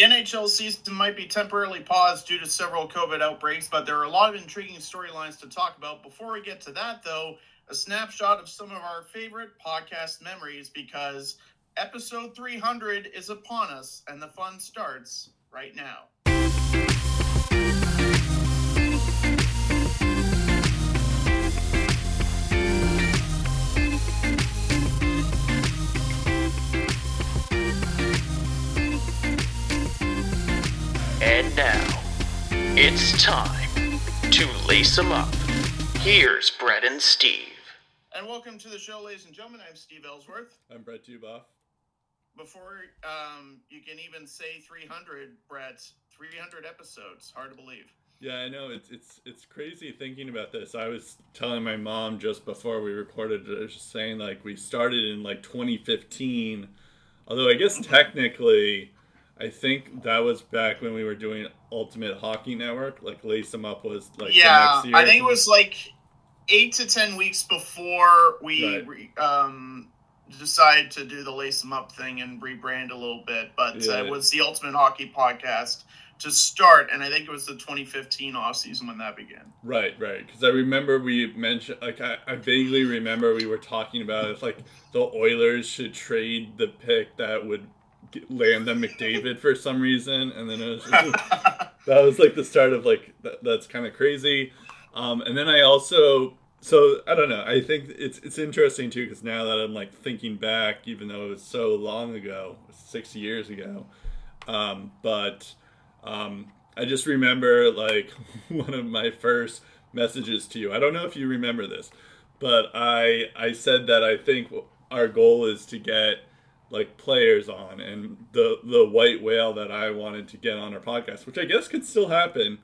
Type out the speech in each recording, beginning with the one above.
The NHL season might be temporarily paused due to several COVID outbreaks, but there are a lot of intriguing storylines to talk about. Before we get to that, though, a snapshot of some of our favorite podcast memories because episode 300 is upon us and the fun starts right now. It's time to lace them up. Here's Brett and Steve. And welcome to the show, ladies and gentlemen. I'm Steve Ellsworth. I'm Brett Duboff. Before um, you can even say 300, Brett, 300 episodes. Hard to believe. Yeah, I know it's it's it's crazy thinking about this. I was telling my mom just before we recorded, I was just saying like we started in like 2015. Although I guess technically, I think that was back when we were doing Ultimate Hockey Network. Like Lace 'em Up was like yeah, next year. I think it was like eight to ten weeks before we Right. um, decided to do the lace 'em up thing and rebrand a little bit. But uh, Yeah. it was the Ultimate Hockey Podcast to start, and I think it was the 2015 off season when that began. Right, right. Because I remember we mentioned, like, I, I vaguely remember we were talking about if, like, the Oilers should trade the pick that would them McDavid for some reason. And then it was just, that was, like, the start of, like, that, that's kind of crazy. Um, and then I also, so I don't know. I think it's it's interesting, too, because now that I'm, like, thinking back, even though it was so long ago, six years ago, um, but um, I just remember like one of my first messages to you. I don't know if you remember this, but I I said that I think our goal is to get like players on, and the the white whale that I wanted to get on our podcast, which I guess could still happen,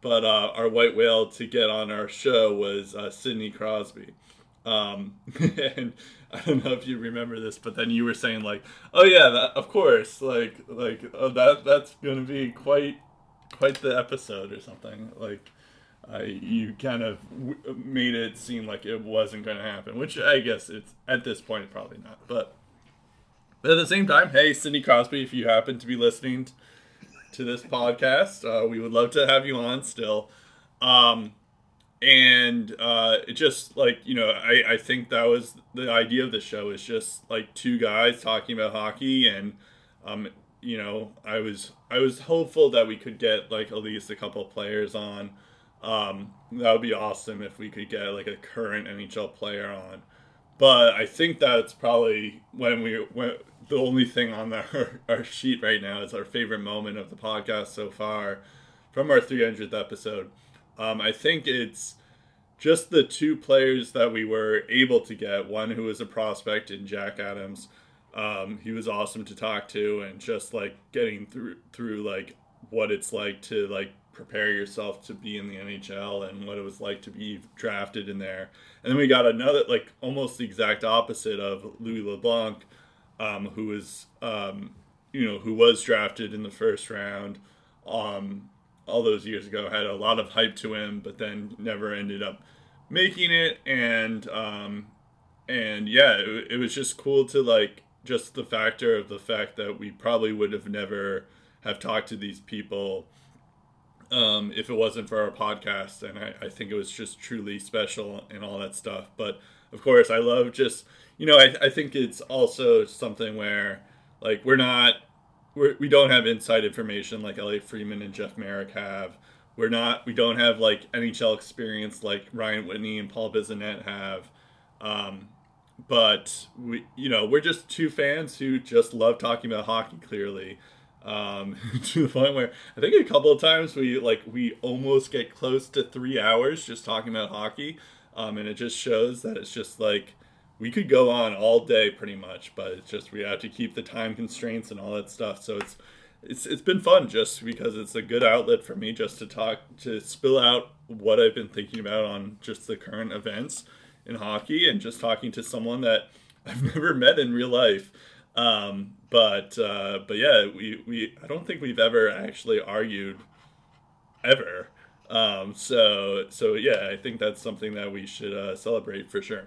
but uh, our white whale to get on our show was uh, Sidney Crosby. Um, and I don't know if you remember this, but then you were saying like, "Oh yeah, that, of course, like like oh, that that's going to be quite quite the episode or something." Like, you kind of w- made it seem like it wasn't going to happen, which I guess it's at this point probably not. But but at the same time, hey, Sidney Crosby, if you happen to be listening to this podcast, uh, we would love to have you on still. Um, and uh, it just like you know I, I think that was the idea of the show is just like two guys talking about hockey and um, you know I was I was hopeful that we could get like at least a couple players on um, that would be awesome if we could get like a current NHL player on but I think that's probably when we when the only thing on our, our sheet right now is our favorite moment of the podcast so far from our 300th episode um, I think it's just the two players that we were able to get. One who was a prospect in Jack Adams. Um, he was awesome to talk to, and just like getting through through like what it's like to like prepare yourself to be in the NHL and what it was like to be drafted in there. And then we got another like almost the exact opposite of Louis LeBlanc, um, who was um, you know who was drafted in the first round. Um, all those years ago had a lot of hype to him, but then never ended up making it. And um, and yeah, it, it was just cool to like just the factor of the fact that we probably would have never have talked to these people um, if it wasn't for our podcast. And I, I think it was just truly special and all that stuff. But of course, I love just you know I, I think it's also something where like we're not we're, we don't have inside information like Elliotte Friedman and Jeff Marek have. We're not. We don't have like NHL experience like Ryan Whitney and Paul Bissonnette have. Um, but we, you know, we're just two fans who just love talking about hockey. Clearly, um, to the point where I think a couple of times we like we almost get close to three hours just talking about hockey, um, and it just shows that it's just like we could go on all day pretty much, but it's just we have to keep the time constraints and all that stuff. So it's it's it's been fun just because it's a good outlet for me just to talk to spill out what I've been thinking about on just the current events in hockey and just talking to someone that I've never met in real life. Um, but uh, but yeah, we, we I don't think we've ever actually argued ever. Um, so so yeah, I think that's something that we should uh, celebrate for sure.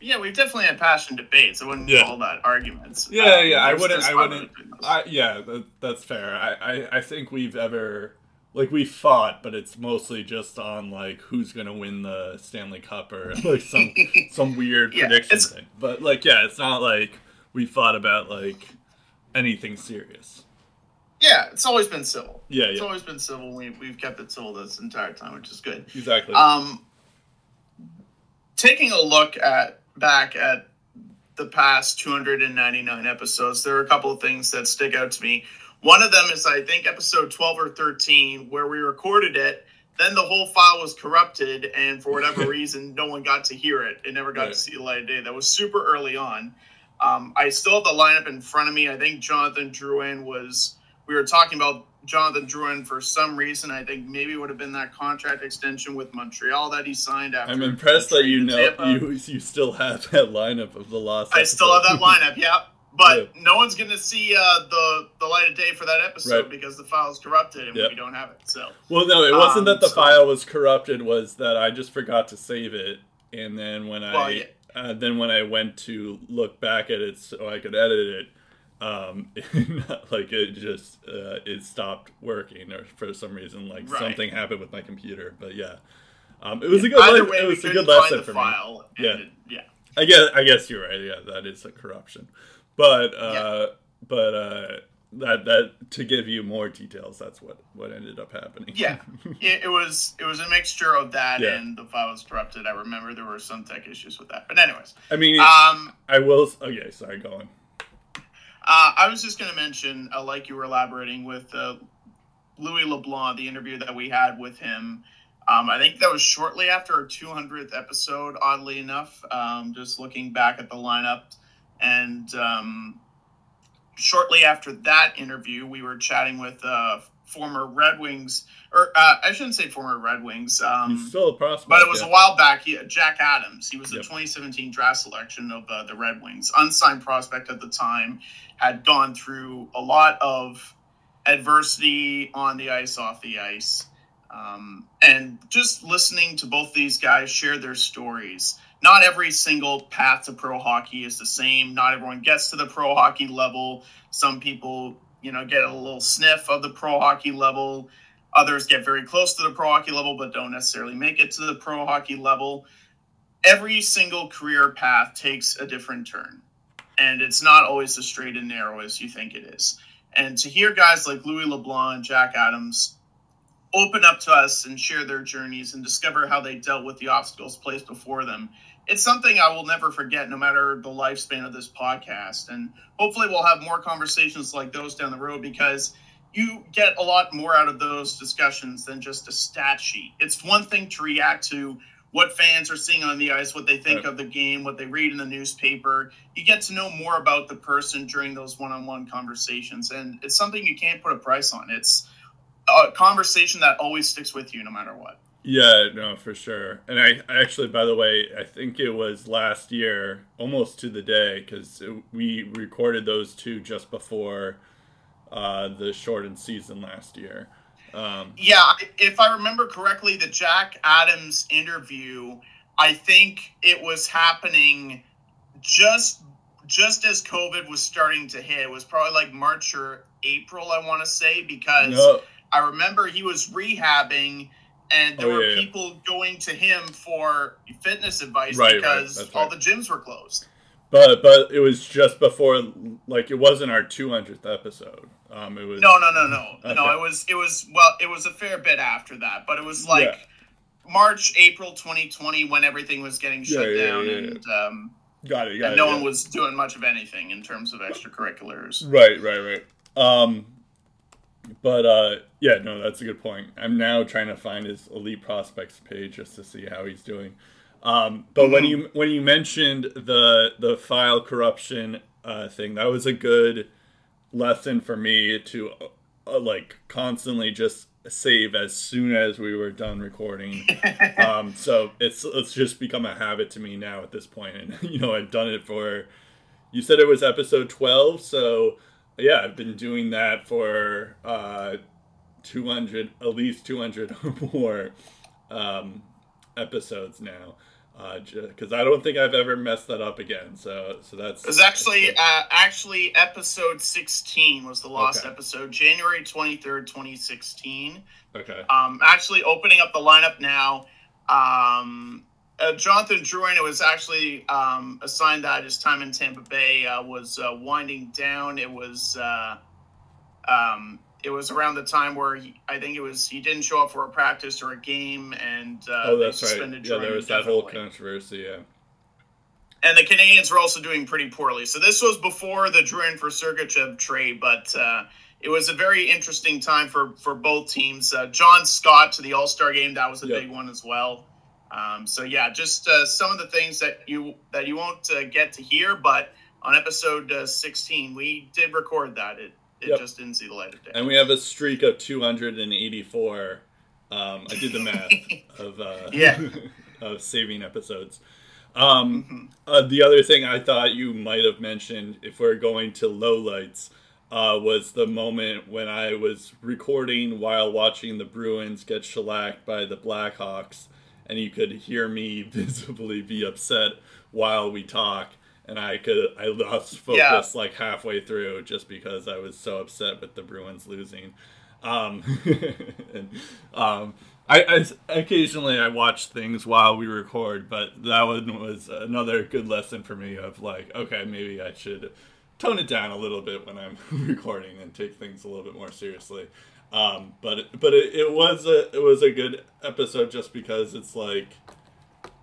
Yeah, we've definitely had passionate debates. I wouldn't Yeah. call that arguments. Yeah, Um, yeah. I wouldn't. I wouldn't. I, yeah, that, that's fair. I, I, I think we've ever like we fought, but it's mostly just on like who's gonna win the Stanley Cup or like some some weird Yeah, prediction thing. But like, yeah, it's not like we fought about like anything serious. yeah, it's always been civil. Yeah, It's yeah, always been civil. We, we've kept it civil this entire time, which is good. exactly. Um, taking a look at back at the past 299 episodes, there are a couple of things that stick out to me. One of them is I think episode 12 or 13 where we recorded it. Then the whole file was corrupted, and for whatever reason, no one got to hear it. It never got Right. to see the light of day. That was super early on. Um, I still have the lineup in front of me. I think Jonathan Drouin was. We were talking about Jonathan Drouin for some reason. I think maybe it would have been that contract extension with Montreal that he signed after. I'm impressed that you know Tampa. you you still have that lineup of the lost. I still have that lineup, yeah. But no one's going to see uh, the the light of day for that episode Right. because the file's corrupted and Yep. we don't have it. So Well, no, it wasn't Um, that the so- file was corrupted. Was that I just forgot to save it, and then when I yeah. Uh, then when I went to look back at it so I could edit it, um, like it just uh, it stopped working or for some reason like Right. something happened with my computer. But yeah, um, it was a good either way, it was a good lesson for me. file. and Yeah. it- yeah. I guess I guess you're right. Yeah, that is a corruption. But uh, but uh, that that to give you more details, that's what what ended up happening. Yeah. It, it was it was a mixture of that Yeah. and the file was corrupted. I remember there were some tech issues with that. But anyways, I mean, um, I will. Okay, sorry, go on. Uh, I was just going to mention, uh, like you were elaborating with uh, Louis LeBlanc, the interview that we had with him. Um, I think that was shortly after our 200th episode, oddly enough, um, just looking back at the lineup. And um, shortly after that interview, we were chatting with uh, former Red Wings, or uh, I shouldn't say former Red Wings. Um, He's still a prospect. but it was yeah. a while back. He, Jack Adams. He was a 2017 draft selection of uh, the Red Wings. Unsigned prospect at the time. Had gone through a lot of adversity on the ice, off the ice. Um, and just listening to both these guys share their stories. Not every single path to pro hockey is the same. Not everyone gets to the pro hockey level. Some people, you know, get a little sniff of the pro hockey level. Others get very close to the pro hockey level, but don't necessarily make it to the pro hockey level. Every single career path takes a different turn, and it's not always as straight and narrow as you think it is. And to hear guys like Louis LeBlanc and Jack Adams open up to us and share their journeys and discover how they dealt with the obstacles placed before them, it's something I will never forget, no matter the lifespan of this podcast. And hopefully, we'll have more conversations like those down the road because you get a lot more out of those discussions than just a stat sheet. It's one thing to react to what fans are seeing on the ice, what they think Right. of the game, what they read in the newspaper. You get to know more about the person during those one on one conversations. And it's something you can't put a price on. It's a conversation that always sticks with you no matter what. Yeah, no, for sure. And I I actually, by the way, I think it was last year, almost to the day, because we recorded those two just before uh, the shortened season last year. Um, Yeah, if I remember correctly, the Jack Adams interview, I think it was happening just just as COVID was starting to hit. It was probably like March or April, I want to say, because no, I remember he was rehabbing and there Oh, were yeah, yeah. people going to him for fitness advice Right, right, because that's all right. the gyms were closed. but but it was just before, like it wasn't our 200th episode. Um, it was No, no, no, no, Okay. no. It was it was well, it was a fair bit after that, but it was like Yeah. March, April, 2020 when everything was getting shut Yeah, yeah, down yeah, and um, got it, got and it. no yeah. one was doing much of anything in terms of extracurriculars. Right, right, right. Um, but uh, yeah, no, that's a good point. I'm now trying to find his elite prospects page just to see how he's doing. Um, but when you when you mentioned the the file corruption uh, thing, that was a good lesson for me to uh, uh, like constantly just save as soon as we were done recording. um, so it's it's just become a habit to me now at this point, and you know I've done it for. You said it was episode twelve, so yeah, I've been doing that for uh, two hundred, at least two hundred or more um, episodes now. because uh, I don't think I've ever messed that up again. So so that's it was actually uh, actually episode sixteen was the last okay. episode, January twenty third, twenty sixteen. Okay. Um, actually opening up the lineup now. Um, uh, Jonathan Drouin, it was actually um, assigned that his time in Tampa Bay uh, was uh, winding down. It was uh, um, it was around the time where he, I think it was he didn't show up for a practice or a game, and uh, oh, that's right. Yeah, there was that whole controversy. Yeah. And the Canadiens were also doing pretty poorly. So this was before the Drouin for Sergachev trade, but uh, it was a very interesting time for for both teams. Uh, John Scott to the All Star game that was a yep. big one as well. Um, so yeah, just uh, some of the things that you that you won't uh, get to hear, but on episode uh, 16, we did record that. It it yep. just didn't see the light of day. And we have a streak of 284. Um, I did the math of uh, yeah of saving episodes. Um, mm-hmm. uh, the other thing I thought you might have mentioned, if we're going to lowlights, uh, was the moment when I was recording while watching the Bruins get shellacked by the Blackhawks, and you could hear me visibly be upset while we talk and I could I lost focus yeah. like halfway through just because I was so upset with the Bruins losing. Um, and, um, I, I, occasionally I watch things while we record, but that one was another good lesson for me of like, okay, maybe I should tone it down a little bit when I'm recording and take things a little bit more seriously. Um, but but it, it was a it was a good episode just because it's like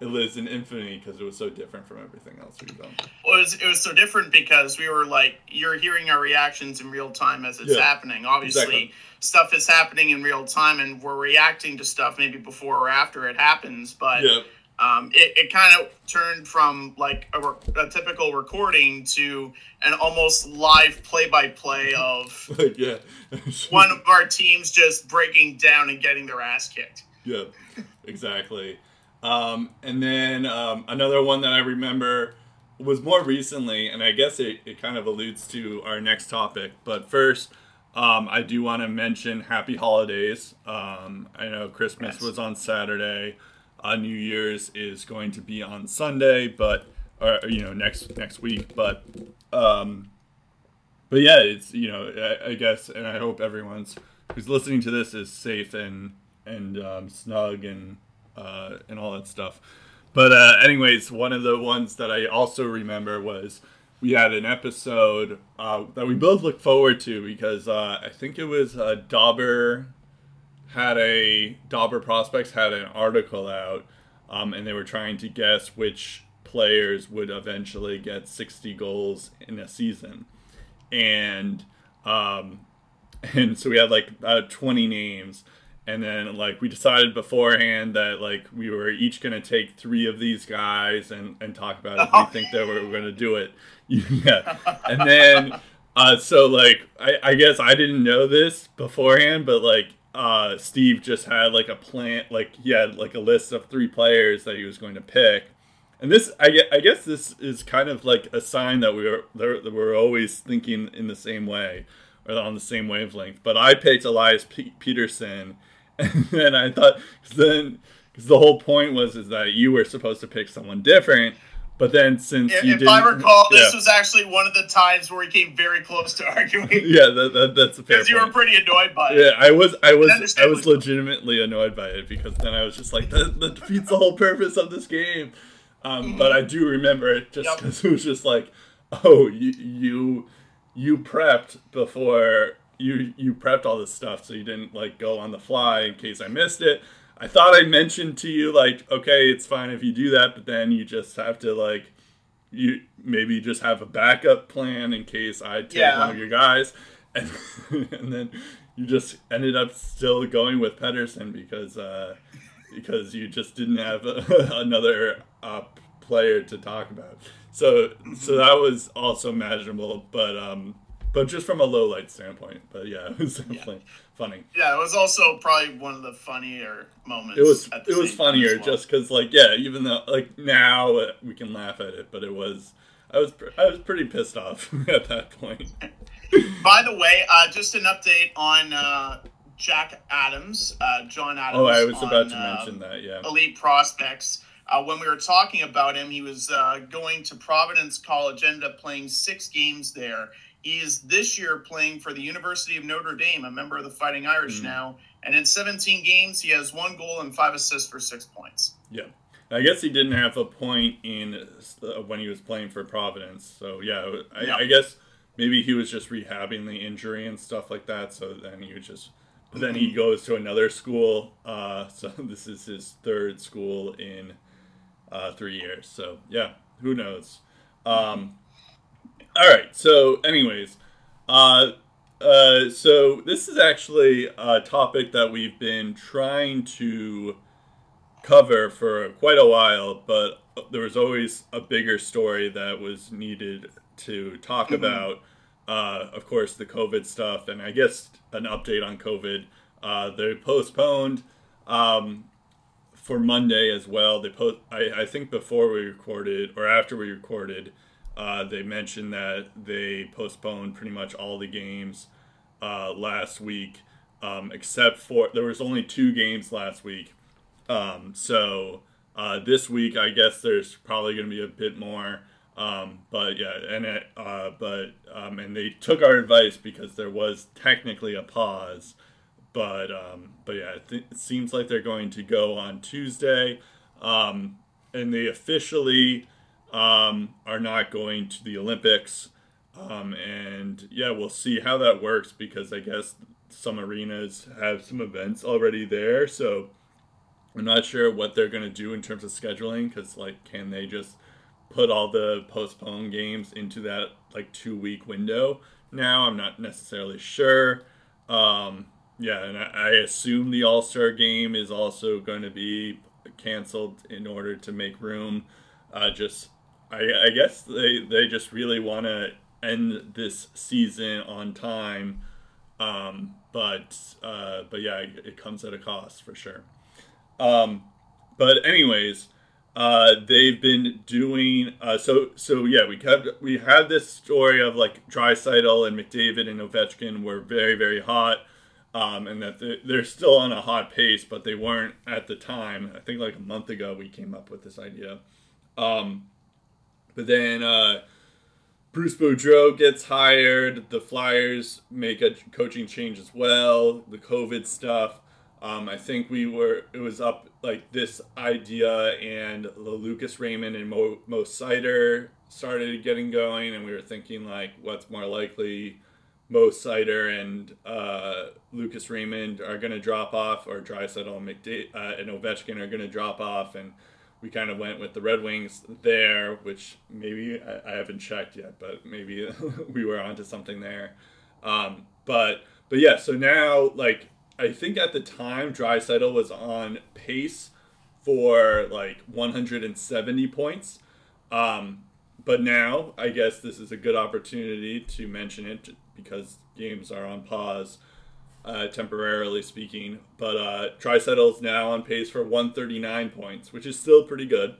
it lives in infamy because it was so different from everything else we've done. Well, it was, it was so different because we were like, you're hearing our reactions in real time as it's yeah, happening. Obviously, exactly. stuff is happening in real time, and we're reacting to stuff maybe before or after it happens. But yeah. Um, it, it kind of turned from like a, a, typical recording to an almost live play by play of yeah. one of our teams just breaking down and getting their ass kicked. Yeah, exactly. Um, and then um, another one that I remember was more recently, and I guess it, it kind of alludes to our next topic. But first, um, I do want to mention Happy Holidays. Um, I know Christmas yes. was on Saturday. Uh, New Year's is going to be on Sunday, but or you know next next week. But um, but yeah, it's you know I, I guess, and I hope everyone's who's listening to this is safe and and um, snug and uh, and all that stuff. But uh, anyways, one of the ones that I also remember was we had an episode uh, that we both looked forward to because uh, I think it was uh, Dobber had a Dobber Prospects had an article out, um, and they were trying to guess which players would eventually get 60 goals in a season, and um, and so we had like 20 names. And then like we decided beforehand that like we were each going to take three of these guys and and talk about if we think that we're going to do it. Yeah. And then uh so like I, I guess i didn't know this beforehand but like uh steve just had like a plan like he had like a list of three players that he was going to pick and this I, I guess this is kind of like a sign that we were that we're always thinking in the same way or on the same wavelength but i picked elias P- Pettersson and then I thought, cause then because the whole point was is that you were supposed to pick someone different. But then, since if, you if I recall, this yeah. was actually one of the times where he came very close to arguing. yeah, that, that, that's a because you were pretty annoyed by it. Yeah, I was, I was, I was legitimately annoyed by it because then I was just like, that, that defeats the whole purpose of this game. Um, mm-hmm. But I do remember it just because yep. it was just like, oh, you, you, you prepped before you you prepped all this stuff so you didn't like go on the fly in case I missed it. I thought I mentioned to you like, okay, it's fine if you do that, but then you just have to like you maybe just have a backup plan in case I take yeah. one of your guys. And, and then you just ended up still going with Pettersson because uh, because you just didn't have a, another uh, player to talk about. So so that was also imaginable, but um, but just from a low light standpoint. But yeah, it was definitely yeah. funny. Yeah, it was also probably one of the funnier moments. It was it was funnier well. just because like yeah, even though like now uh, we can laugh at it, but it was I was I was pretty pissed off at that point. By the way, uh, just an update on. Uh, Jack Adams, uh, John Adams. Oh, I was about to mention that. Yeah, elite prospects. Uh, when we were talking about him, he was uh, going to Providence College, ended up playing six games there. He is this year playing for the University of Notre Dame, a member of the Fighting Irish mm now. And in 17 games, he has one goal and five assists for six points. Yeah. I guess he didn't have a point in uh, when he was playing for Providence. So, yeah, I, yeah. I guess maybe he was just rehabbing the injury and stuff like that. So then he would just. But then he goes to another school. Uh, so this is his third school in uh, three years. So yeah, who knows? Um, all right. So, anyways, uh, uh, so this is actually a topic that we've been trying to cover for quite a while, but there was always a bigger story that was needed to talk mm-hmm. about. Uh, of course, the COVID stuff, and I guess an update on COVID. Uh, they postponed um, for Monday as well. They post. I, I think before we recorded or after we recorded, uh, they mentioned that they postponed pretty much all the games uh, last week, um, except for there was only two games last week. Um, so uh, this week, I guess there's probably going to be a bit more. Um, but yeah, and it, uh, but um, and they took our advice because there was technically a pause but um, but yeah, it, th- it, seems like they're going to go on Tuesday, um, and they officially um, are not going to the Olympics. Um, and yeah, we'll see how that works because I guess some arenas have some events already there. So I'm not sure what they're going to do in terms of scheduling because like, can they just put all the postponed games into that like two week window? Now I'm not necessarily sure. Um, yeah, and I, assume the All Star game is also going to be canceled in order to make room. Uh, just, I, I guess they they just really want to end this season on time. Um, but uh, but yeah, it, it, comes at a cost for sure. Um, but anyways, uh, they've been doing uh, so so yeah. We kept we had this story of like Draisaitl and McDavid and Ovechkin were very very hot um, and that they're still on a hot pace, but they weren't at the time. I think like a month ago we came up with this idea. Um, but then uh, Bruce Boudreau gets hired. The Flyers make a coaching change as well. The COVID stuff. Um, I think we were it was up like this idea, and Lucas Raymond and Mo, Mo Seider started getting going, and we were thinking like, what's more likely? Mo Seider and uh, Lucas Raymond are going to drop off, or Draisaitl and, McDa- uh, and Ovechkin are going to drop off, and we kind of went with the Red Wings there, which maybe I, I haven't checked yet, but maybe we were onto something there. Um, but but yeah, so now like I think at the time Draisaitl was on pace for like 170 points. Um, but now I guess this is a good opportunity to mention it because games are on pause, uh, temporarily speaking. But uh, is now on pace for 139 points, which is still pretty good.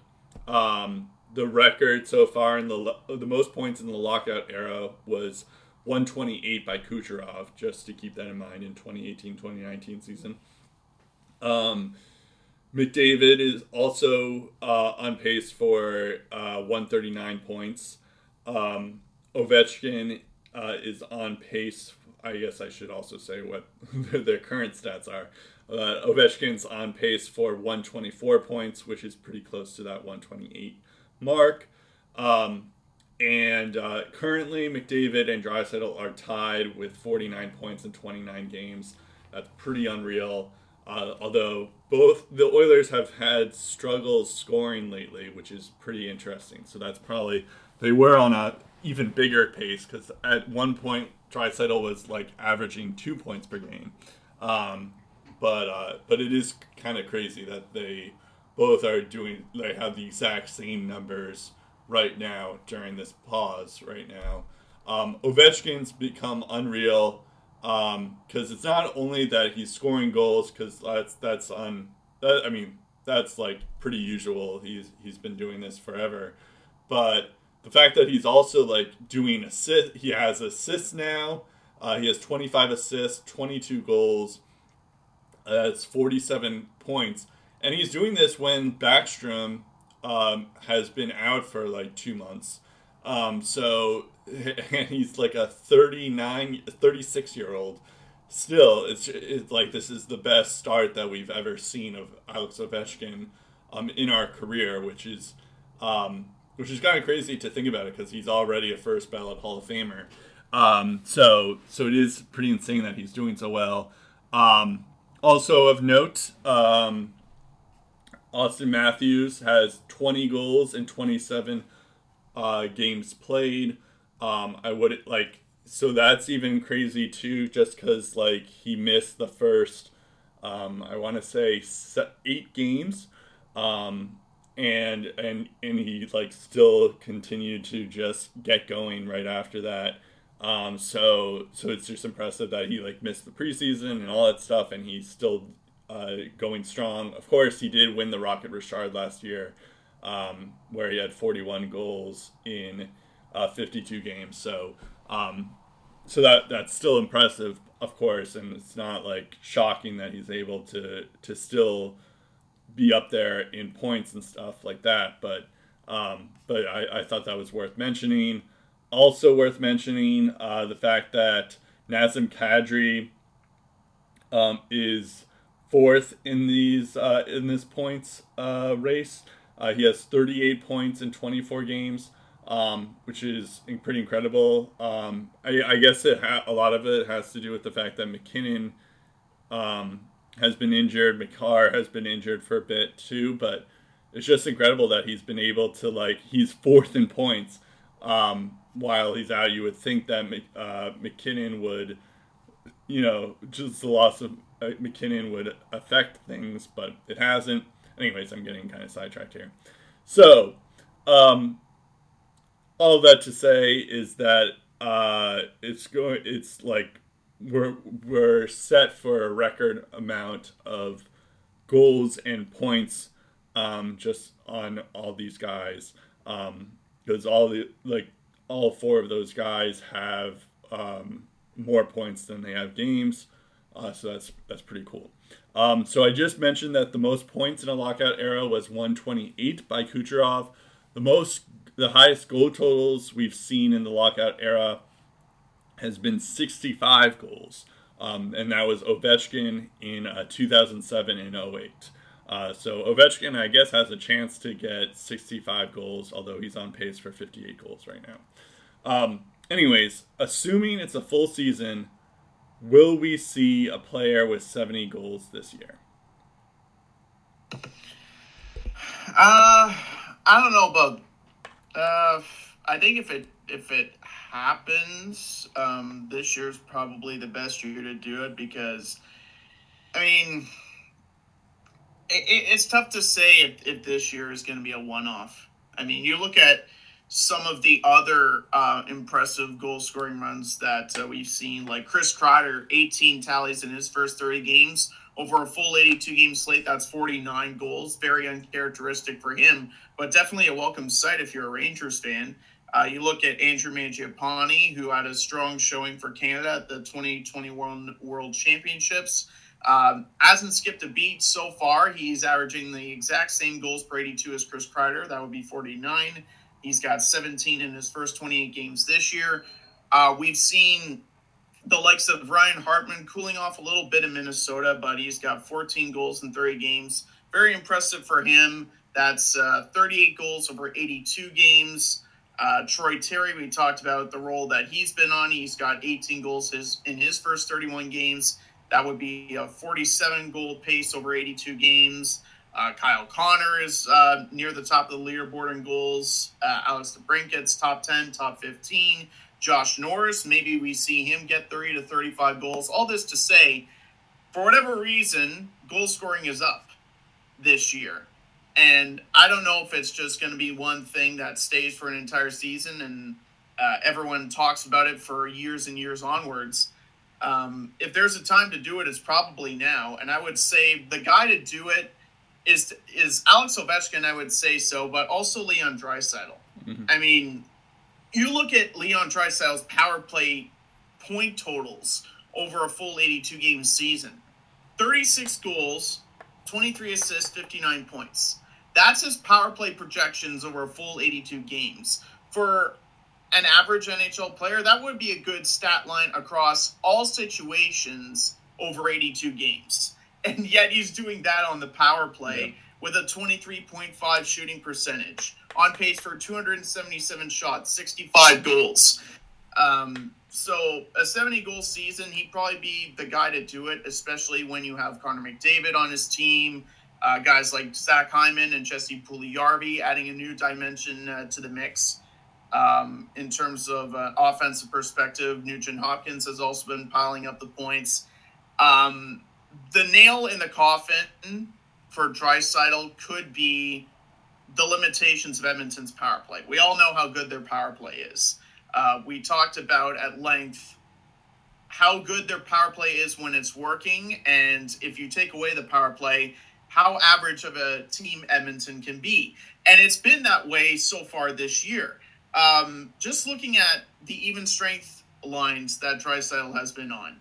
Um, the record so far in the the most points in the lockout era was 128 by Kucherov, just to keep that in mind in 2018-2019 season. Um, McDavid is also uh, on pace for uh, 139 points. Um, Ovechkin uh, is on pace. I guess I should also say what their current stats are. Uh, Ovechkin's on pace for 124 points, which is pretty close to that 128 mark. Um, and uh, currently, McDavid and Draisaitl are tied with 49 points in 29 games. That's pretty unreal. Uh, although both the Oilers have had struggles scoring lately, which is pretty interesting. So that's probably they were on a even bigger pace because at one point Draisaitl was like averaging two points per game. Um, but uh, but it is kind of crazy that they both are doing they have the exact same numbers right now during this pause right now. Um, Ovechkin's become unreal because um, it's not only that he's scoring goals because that's that's on that, I mean that's like pretty usual. He's he's been doing this forever, but the fact that he's also like doing assist, he has assists now. Uh, he has 25 assists, 22 goals. Uh, that's 47 points, and he's doing this when Backstrom um, has been out for like two months. Um, so and he's like a 39, 36 year old. Still, it's, it's like this is the best start that we've ever seen of Alex Ovechkin um, in our career, which is um, which is kind of crazy to think about it because he's already a first ballot Hall of Famer. Um, so so it is pretty insane that he's doing so well. Um, also of note, um, Auston Matthews has 20 goals in 27 uh, games played. Um, I would like so that's even crazy too, just because like he missed the first, um, I want to say eight games, um, and and and he like still continued to just get going right after that. Um, so so it's just impressive that he like missed the preseason and all that stuff, and he's still uh, going strong. Of course, he did win the Rocket Richard last year, um, where he had 41 goals in uh, 52 games. So um, so that that's still impressive, of course, and it's not like shocking that he's able to to still be up there in points and stuff like that. But um, but I, I thought that was worth mentioning. Also worth mentioning uh, the fact that Nazem Kadri um, is fourth in these uh, in this points uh, race. Uh, he has 38 points in 24 games, um, which is pretty incredible. Um, I, I, guess it ha- a lot of it has to do with the fact that McKinnon um, has been injured, Makar has been injured for a bit too, but it's just incredible that he's been able to like he's fourth in points um, while he's out, you would think that uh, MacKinnon would, you know, just the loss of uh, MacKinnon would affect things, but it hasn't. Anyways, I'm getting kind of sidetracked here. So, um, all that to say is that uh, it's going. It's like we're we're set for a record amount of goals and points um, just on all these guys because um, all the like all four of those guys have um, more points than they have games. Uh, so that's that's pretty cool. Um, so I just mentioned that the most points in a lockout era was 128 by Kucherov. The most, the highest goal totals we've seen in the lockout era has been 65 goals, um, and that was Ovechkin in uh, 2007 and 08. Uh, so Ovechkin, I guess, has a chance to get 65 goals, although he's on pace for 58 goals right now. Um, anyways, assuming it's a full season, will we see a player with 70 goals this year? Uh, I don't know about. Uh, I think if it if it happens, um, this year's probably the best year to do it because, I mean, it, it's tough to say if, if this year is going to be a one off. I mean, you look at some of the other uh, impressive goal scoring runs that uh, we've seen, like Chris Kreider, 18 tallies in his first 30 games over a full 82 game slate. That's 49 goals. Very uncharacteristic for him, but definitely a welcome sight if you're a Rangers fan. Uh, you look at Andrew Mangiapane, who had a strong showing for Canada at the 2021 World Championships. Um, hasn't skipped a beat so far. He's averaging the exact same goals per 82 as Chris Kreider. That would be 49. He's got 17 in his first 28 games this year. Uh, we've seen the likes of Ryan Hartman cooling off a little bit in Minnesota, but he's got 14 goals in 30 games. Very impressive for him. That's uh, 38 goals over 82 games. Uh, Troy Terry, we talked about the role that he's been on. He's got 18 goals his, in his first 31 games. That would be a 47 goal pace over 82 games. Uh, Kyle Connor is uh, near the top of the leaderboard in goals. Uh, Alex DeBrincat's top 10, top 15. Josh Norris, maybe we see him get 30 to 35 goals. All this to say, for whatever reason, goal scoring is up this year. And I don't know if it's just going to be one thing that stays for an entire season and uh, everyone talks about it for years and years onwards. Um, if there's a time to do it, it's probably now. And I would say the guy to do it is is Alex Ovechkin. I would say so, but also Leon Draisaitl. Mm-hmm. I mean, you look at Leon Draisaitl's power play point totals over a full 82 game season: 36 goals, 23 assists, 59 points. That's his power play projections over a full 82 games. For an average NHL player, that would be a good stat line across all situations over 82 games. And yet he's doing that on the power play yeah. with a 23.5 shooting percentage, on pace for 277 shots, 65 goals. Um, so a 70 goal season, he'd probably be the guy to do it, especially when you have Connor McDavid on his team. Uh, guys like Zach Hyman and Jesse Puljujarvi adding a new dimension uh, to the mix. Um, in terms of uh, offensive perspective, Nugent Hopkins has also been piling up the points. Um, the nail in the coffin for Draisaitl could be the limitations of Edmonton's power play. We all know how good their power play is. Uh, we talked about at length how good their power play is when it's working, and if you take away the power play, how average of a team Edmonton can be. And it's been that way so far this year. Um, just looking at the even strength lines that Draisaitl has been on,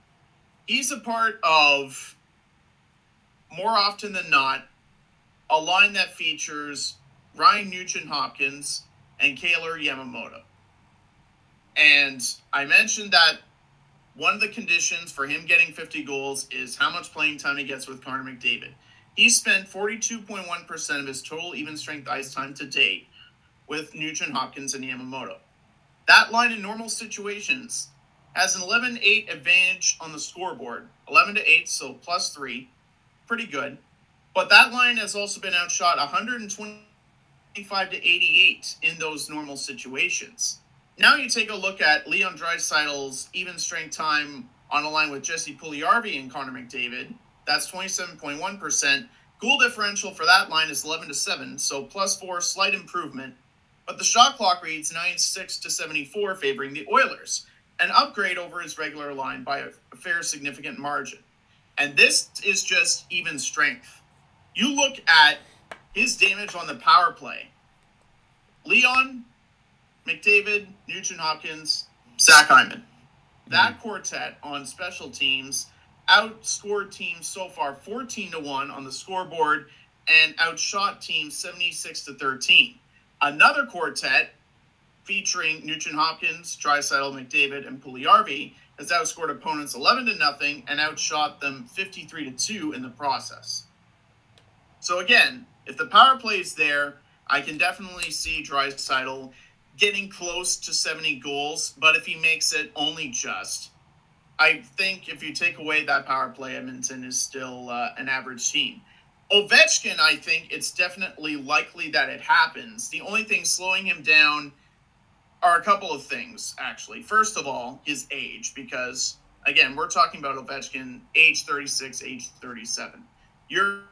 he's a part of more often than not a line that features Ryan Nugent Hopkins and Kailer Yamamoto. And I mentioned that one of the conditions for him getting 50 goals is how much playing time he gets with Connor McDavid. He spent 42.1% of his total even strength ice time to date with Nugent Hopkins and Yamamoto. That line in normal situations has an 11 8 advantage on the scoreboard. 11 to 8, so plus 3. Pretty good. But that line has also been outshot 125 to 88 in those normal situations. Now you take a look at Leon Draisaitl's even strength time on a line with Jesse Puljujarvi and Connor McDavid. That's 27.1%. Goal differential for that line is 11 to 7, so plus 4, slight improvement but the shot clock reads 96 to 74 favoring the Oilers, an upgrade over his regular line by a fair significant margin. And this is just even strength. You look at his damage on the power play. Leon, McDavid, Nugent Hopkins, Zach Hyman. That mm-hmm. quartet on special teams outscored teams so far 14 to 1 on the scoreboard and outshot teams 76 to 13. Another quartet featuring Nugent Hopkins, Draisaitl, McDavid, and Puljujarvi has outscored opponents 11 to nothing and outshot them 53 to 2 in the process. So again, if the power play is there, I can definitely see Draisaitl getting close to 70 goals, but if he makes it only just, I think if you take away that power play, Edmonton is still uh, an average team. Ovechkin, I think it's definitely likely that it happens. The only thing slowing him down are a couple of things, actually. First of all, his age, because again, we're talking about Ovechkin, age 36, age 37. You're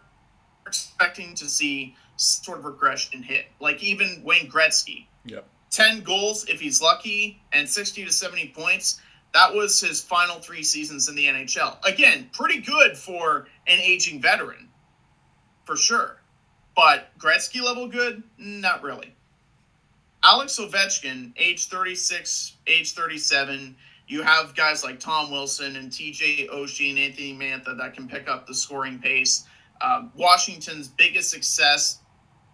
expecting to see sort of regression hit, like even Wayne Gretzky. Yep. 10 goals if he's lucky, and 60 to 70 points. That was his final three seasons in the NHL. Again, pretty good for an aging veteran for sure. But Gretzky level good? Not really. Alex Ovechkin, age 36, age 37. You have guys like Tom Wilson and TJ Oshie and Anthony Mantha that can pick up the scoring pace. Um, Washington's biggest success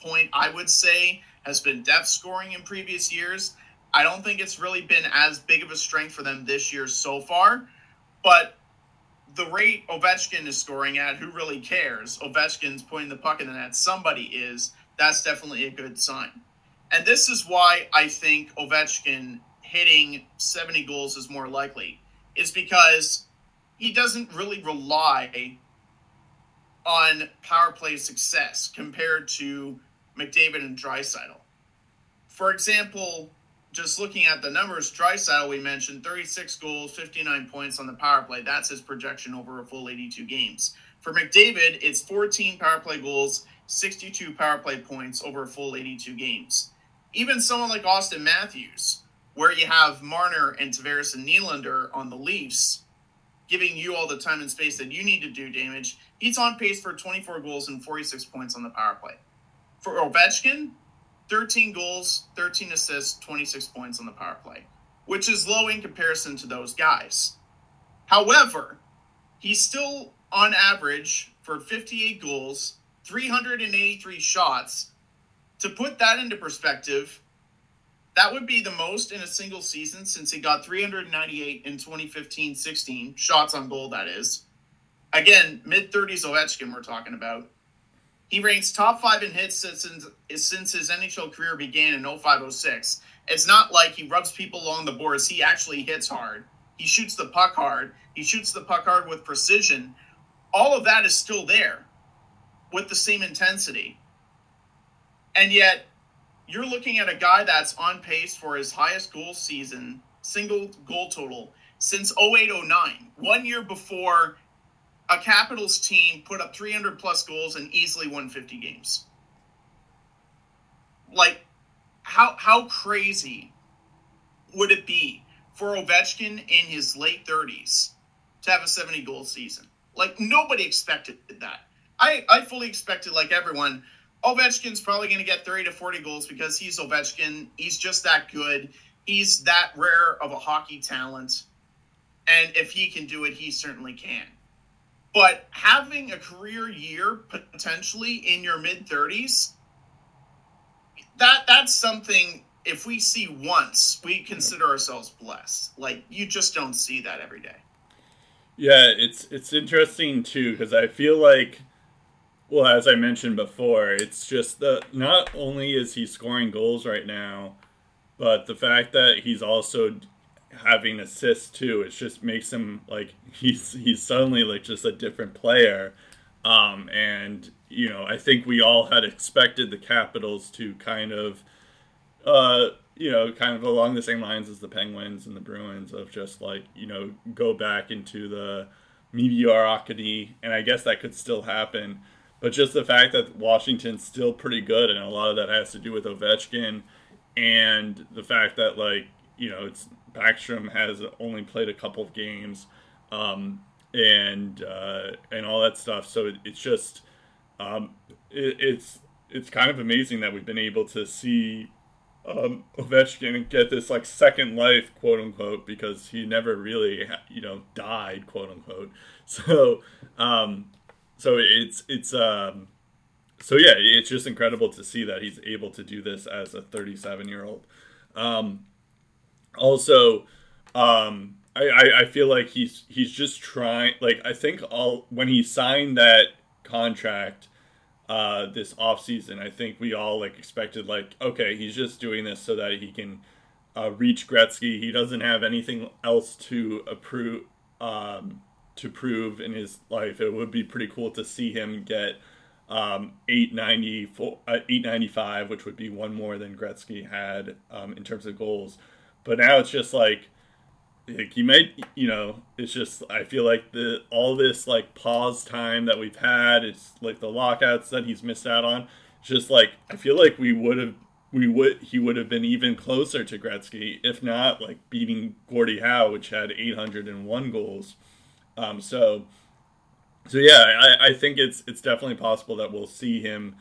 point, I would say, has been depth scoring in previous years. I don't think it's really been as big of a strength for them this year so far. But the rate Ovechkin is scoring at, who really cares? Ovechkin's putting the puck in the net. Somebody is. That's definitely a good sign. And this is why I think Ovechkin hitting 70 goals is more likely, is because he doesn't really rely on power play success compared to McDavid and Draisaitl. For example, just looking at the numbers, Draisaitl, we mentioned 36 goals, 59 points on the power play. That's his projection over a full 82 games. For McDavid, it's 14 power play goals, 62 power play points over a full 82 games. Even someone like Auston Matthews, where you have Marner and Tavares and Nylander on the Leafs, giving you all the time and space that you need to do damage, he's on pace for 24 goals and 46 points on the power play. For Ovechkin, 13 goals, 13 assists, 26 points on the power play, which is low in comparison to those guys. However, he's still on average for 58 goals, 383 shots, To put that into perspective, that would be the most in a single season since he got 398 in 2015 16 shots on goal, that is. Again, mid 30s Ovechkin, we're talking about. He ranks top five in hits since, since his NHL career began in 0506. It's not like he rubs people along the boards. He actually hits hard. He shoots the puck hard. He shoots the puck hard with precision. All of that is still there with the same intensity. And yet, you're looking at a guy that's on pace for his highest goal season, single goal total since 0809, one year before a Capitals team put up 300 plus goals and easily won 50 games. Like, how how crazy would it be for Ovechkin in his late 30s to have a 70 goal season? Like, nobody expected that. I, I fully expected, like everyone, Ovechkin's probably going to get 30 to 40 goals because he's Ovechkin. He's just that good. He's that rare of a hockey talent. And if he can do it, he certainly can. But having a career year potentially in your mid 30s, that that's something if we see once, we consider ourselves blessed. Like you just don't see that every day. Yeah, it's it's interesting too because I feel like well, as I mentioned before, it's just that not only is he scoring goals right now, but the fact that he's also having assists too, it just makes him like he's he's suddenly like just a different player. Um, and you know, I think we all had expected the Capitals to kind of, uh, you know, kind of along the same lines as the Penguins and the Bruins of just like you know go back into the mediocrity, and I guess that could still happen. But just the fact that Washington's still pretty good, and a lot of that has to do with Ovechkin, and the fact that like you know it's Backstrom has only played a couple of games, um, and uh, and all that stuff. So it, it's just um, it, it's it's kind of amazing that we've been able to see um, Ovechkin get this like second life, quote unquote, because he never really you know died, quote unquote. So um, so it's it's um so yeah it's just incredible to see that he's able to do this as a 37 year old um also um I, I, feel like he's he's just trying like I think all when he signed that contract uh this off season I think we all like expected like okay he's just doing this so that he can uh, reach Gretzky he doesn't have anything else to approve um to prove in his life. It would be pretty cool to see him get um, 894, uh, 895, which would be one more than Gretzky had um, in terms of goals. But now it's just like, like he might, you know, it's just I feel like the all this like pause time that we've had, it's like the lockouts that he's missed out on. Just like I feel like we would have we would he would have been even closer to Gretzky, if not like beating Gordie Howe, which had 801 goals. Um, so, so yeah, I, I think it's it's definitely possible that we'll see him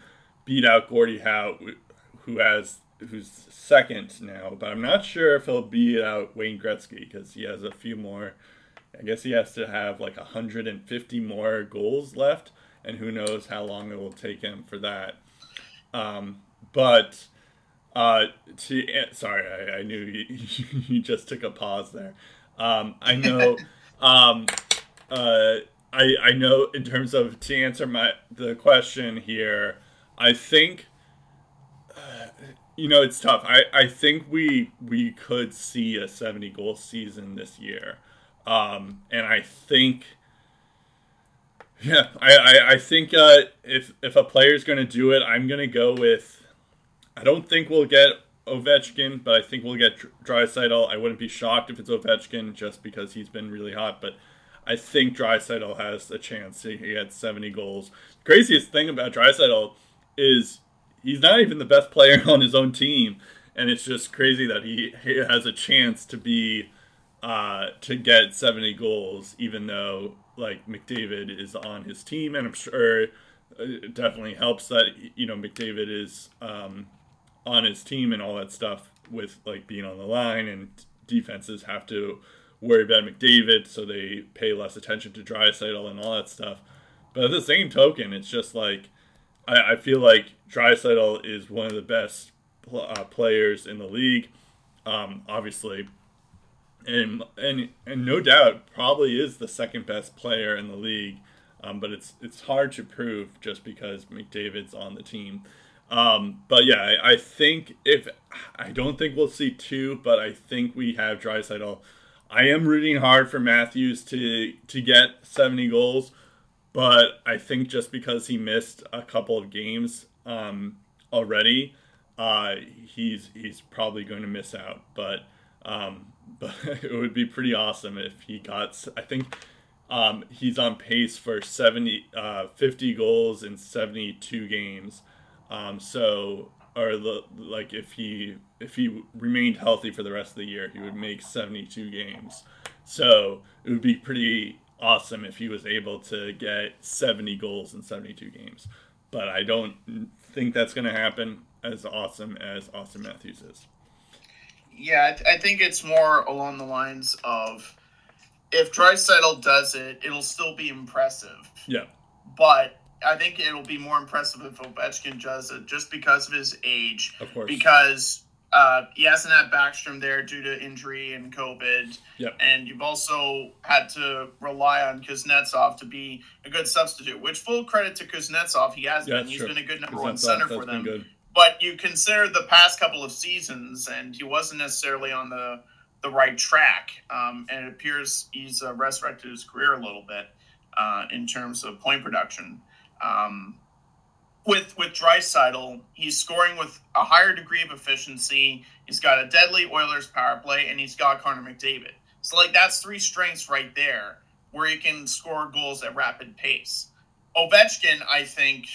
beat out Gordie Howe, who has who's second now. But I'm not sure if he'll beat out Wayne Gretzky because he has a few more. I guess he has to have like 150 more goals left, and who knows how long it will take him for that. Um, but uh, to sorry, I, I knew you, you just took a pause there. Um, I know. Um, uh, I I know in terms of to answer my the question here, I think uh, you know it's tough. I I think we we could see a seventy goal season this year, um, and I think. Yeah, I, I, I think uh, if if a player's going to do it, I'm going to go with. I don't think we'll get Ovechkin, but I think we'll get Draisaitl. I wouldn't be shocked if it's Ovechkin just because he's been really hot. But I think Draisaitl has a chance. He had 70 goals. Craziest thing about Draisaitl is he's not even the best player on his own team, and it's just crazy that he, he has a chance to be uh, to get 70 goals, even though like McDavid is on his team, and I'm sure it definitely helps that you know McDavid is um, on his team and all that stuff with like being on the line. And defenses have to worry about McDavid, so they pay less attention to Draisaitl and all that stuff. But at the same token, it's just like I, I feel like Draisaitl is one of the best uh, players in the league. Um, obviously, and and and no doubt probably is the second best player in the league. Um, but it's it's hard to prove just because McDavid's on the team. Um, but yeah, I, I, think if I don't think we'll see two, but I think we have Draisaitl. I am rooting hard for Matthews to to get 70 goals, but I think just because he missed a couple of games um, already, uh, he's he's probably going to miss out. But um, but it would be pretty awesome if he got. I think um, he's on pace for 70, uh, 50 goals in 72 games. Um, so, or like if he if he remained healthy for the rest of the year, he would make 72 games. So it would be pretty awesome if he was able to get 70 goals in 72 games. But I don't think that's going to happen as awesome as Auston Matthews is. Yeah, I, th- I think it's more along the lines of if Draisaitl does it, it'll still be impressive. Yeah. But I think it'll be more impressive if Ovechkin does it just because of his age. Of course. Because uh, he hasn't had Backstrom there due to injury and COVID. Yep. And you've also had to rely on Kuznetsov to be a good substitute, which full credit to Kuznetsov. He has Yeah, been. He's true. been a good number Kuznetsov, one center for them. But you consider the past couple of seasons, and he wasn't necessarily on the the right track. Um, and it appears he's uh, resurrected his career a little bit uh, in terms of point production. Um, with with Draisaitl, he's scoring with a higher degree of efficiency. He's got a deadly Oilers power play, and he's got Connor McDavid. So like that's three strengths right there, where he can score goals at rapid pace. Ovechkin, I think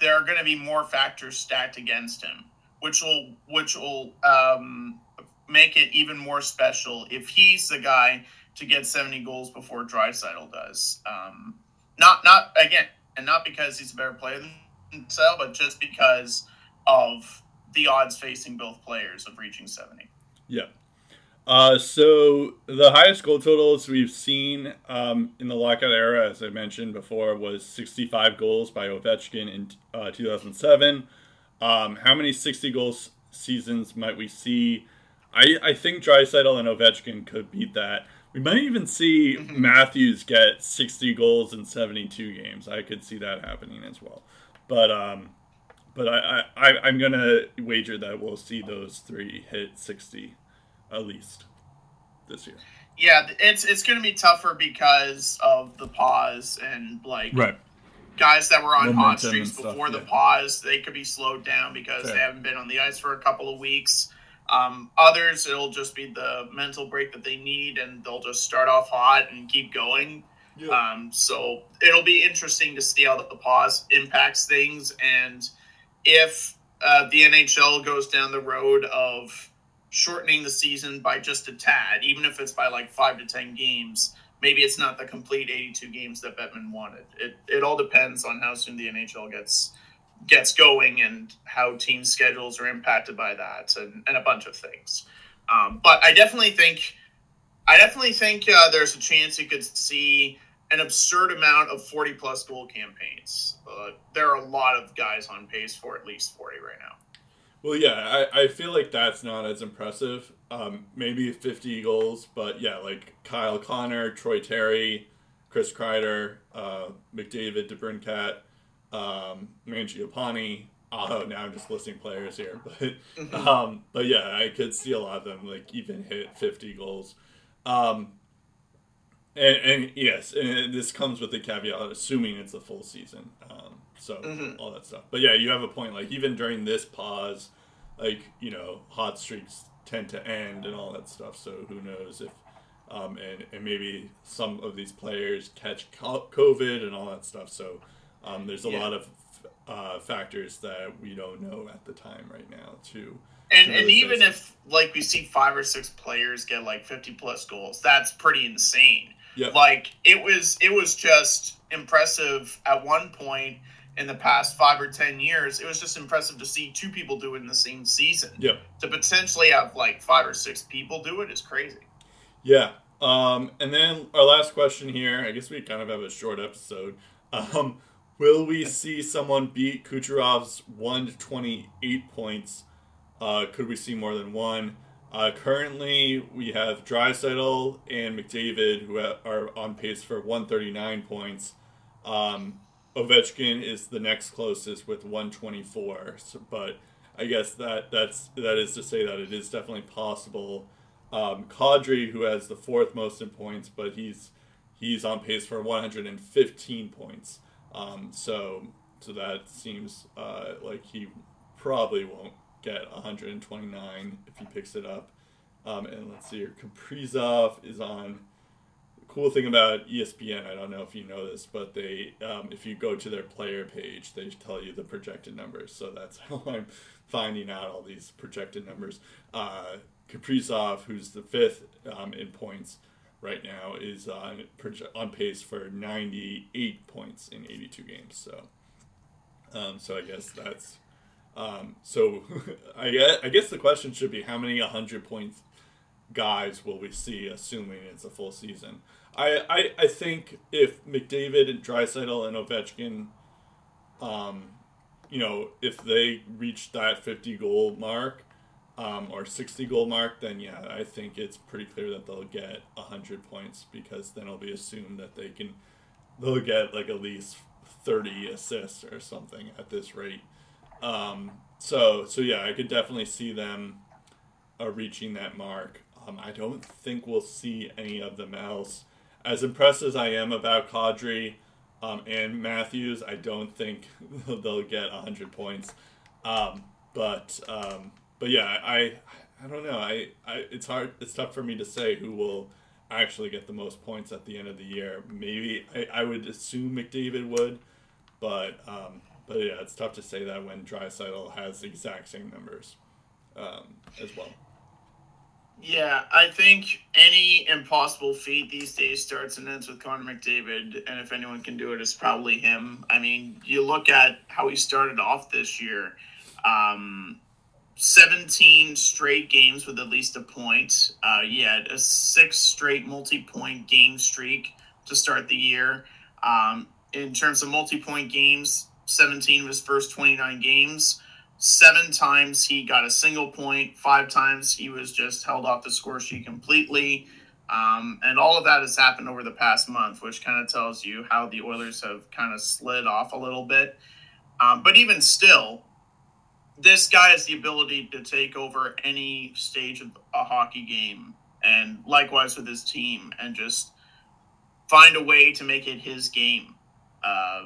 there are going to be more factors stacked against him, which will which will um, make it even more special if he's the guy to get 70 goals before Draisaitl does. Um, not not again, and not because he's a better player than himself, but just because of the odds facing both players of reaching 70. Yeah. Uh, so the highest goal totals we've seen um, in the lockout era, as I mentioned before, was 65 goals by Ovechkin in uh, 2007. Um, how many 60 goals seasons might we see? I, I think Draisaitl and Ovechkin could beat that. We might even see Mhm. Matthews get 60 goals in 72 games. I could see that happening as well. But um, but I, I, I'm gonna wager that we'll see those three hit 60 at least this year. Yeah, it's it's going to be tougher because of the pause and like right. guys that were on hot Momentum streaks stuff, before the pause, they could be slowed down because they haven't been on the ice for a couple of weeks. Um, others, it'll just be the mental break that they need, and they'll just start off hot and keep going. Um, so it'll be interesting to see how the pause impacts things, and if uh, the NHL goes down the road of shortening the season by just a tad, even if it's by like five to ten games. Maybe it's not the complete 82 games that Bettman wanted. It, it all depends on how soon the NHL gets gets going and how team schedules are impacted by that and, and a bunch of things. Um, but I definitely think I definitely think uh, there's a chance you could see an absurd amount of 40 plus goal campaigns. Uh, there are a lot of guys on pace for at least 40 right now. Well, yeah, I, I feel like that's not as impressive. Um, maybe 50 goals, but yeah, like Kyle Connor, Troy Terry, Chris Kreider, uh, McDavid, DeBrincat, um, Mangiapane. Oh, now I'm just listing players here, but um, but yeah, I could see a lot of them like even hit 50 goals. Um, and, and yes, and this comes with the caveat, assuming it's a full season. Um, so Mhm. all that stuff. But yeah, you have a point. Like even during this pause, like you know, hot streaks tend to end and all that stuff. So who knows if, um, and and maybe some of these players catch COVID and all that stuff. So um, there's a Yeah. lot of uh, factors that we don't know at the time right now too. And, and even if like we see five or six players get like 50 plus goals, that's pretty insane. Yep. Like it was it was just impressive at one point in the past five or ten years. It was just impressive to see two people do it in the same season. Yep. To potentially have like five or six people do it is crazy. Yeah. Um, and then our last question here. I guess we kind of have a short episode. Um, Will we see someone beat Kucherov's one to twenty eight points? Uh, could we see more than one? Uh, currently, we have Draisaitl and McDavid who are on pace for 139 points. Um, Ovechkin is the next closest with 124. So, but I guess that that's that is to say that it is definitely possible. Um, Kadri, who has the fourth most in points, but he's he's on pace for 115 points. Um, so so that seems uh, like he probably won't get 129 if he picks it up. Um, and let's see here, Kaprizov is on. Cool thing about ESPN, I don't know if you know this, but they, um, if you go to their player page, they tell you the projected numbers. So that's how I'm finding out all these projected numbers. Uh, Kaprizov, who's the fifth um, in points right now, is on on pace for 98 points in 82 games. So, um, so I guess that's um, so. I guess, I guess the question should be how many 100 points guys will we see, assuming it's a full season. I, I, I think if McDavid and Draisaitl and Ovechkin, um, you know, if they reach that 50 goal mark um, or 60 goal mark, then yeah, I think it's pretty clear that they'll get 100 points because then it'll be assumed that they can, they'll get like at least 30 assists or something at this rate. Um, so, so yeah, I could definitely see them uh, reaching that mark. Um, I don't think we'll see any of them else. As impressed as I am about Kadri um, and Matthews, I don't think they'll get 100 points. Um, but um, but yeah, I I don't know. I, I it's hard. It's tough for me to say who will actually get the most points at the end of the year. Maybe I, I would assume McDavid would, but um, but yeah, it's tough to say that when Draisaitl has the exact same numbers um, as well. Yeah, I think any impossible feat these days starts and ends with Connor McDavid, and if anyone can do it, it's probably him. I mean, you look at how he started off this year. Um, 17 straight games with at least a point. Uh, he had a six straight multi point game streak to start the year. Um, in terms of multi point games, 17 of his first 29 games. Seven times he got a single point. Five times he was just held off the score sheet completely. Um, and all of that has happened over the past month, which kind of tells you how the Oilers have kind of slid off a little bit. Um, but even still, this guy has the ability to take over any stage of a hockey game, and likewise with his team, and just find a way to make it his game. Uh,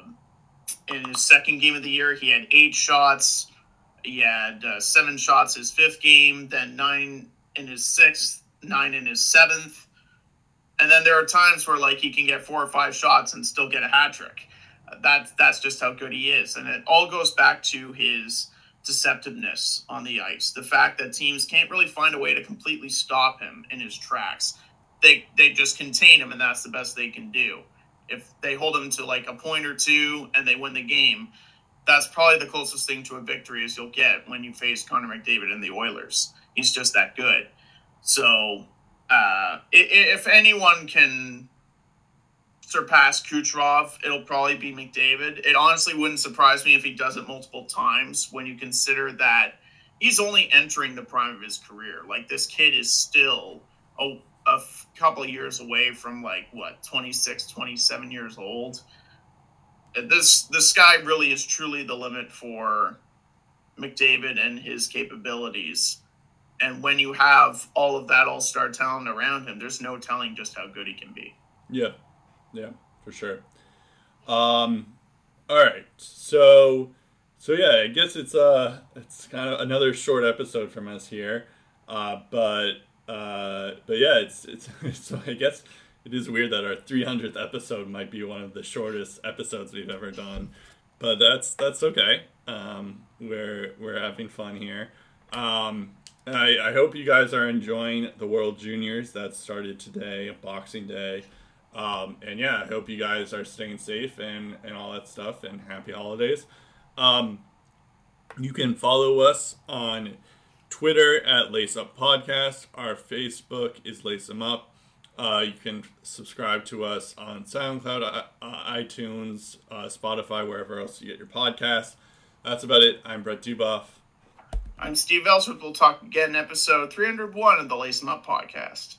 in his second game of the year, he had eight shots he had uh, seven shots his fifth game, then nine in his sixth, nine in his seventh. And then there are times where like he can get four or five shots and still get a hat trick. Uh, that's that's just how good he is, and it all goes back to his deceptiveness on the ice. The fact that teams can't really find a way to completely stop him in his tracks. They they just contain him, and that's the best they can do. If they hold him to like a point or two and they win the game, that's probably the closest thing to a victory as you'll get when you face Connor McDavid and the Oilers. He's just that good. So, uh, if anyone can surpass Kucherov, it'll probably be McDavid. It honestly wouldn't surprise me if he does it multiple times when you consider that he's only entering the prime of his career. Like, this kid is still a, a couple years away from, like, what, 26, 27 years old this the sky really is truly the limit for McDavid and his capabilities. And when you have all of that all star talent around him, there's no telling just how good he can be. Yeah. Yeah, for sure. Um all right. So so yeah, I guess it's uh it's kind of another short episode from us here. Uh but uh but yeah, it's it's so I guess it is weird that our 300th episode might be one of the shortest episodes we've ever done, but that's that's okay. Um, we're we're having fun here. Um, I, I hope you guys are enjoying the World Juniors that started today, Boxing Day. Um, and yeah, I hope you guys are staying safe and, and all that stuff and happy holidays. Um, you can follow us on Twitter at Lace Up Podcast. Our Facebook is Lace Them Up. Uh, you can subscribe to us on SoundCloud, uh, iTunes, uh, Spotify, wherever else you get your podcasts. That's about it. I'm Brett Dubuff. I'm Steve Ellsworth. We'll talk again in episode 301 of the Lace 'em Up podcast.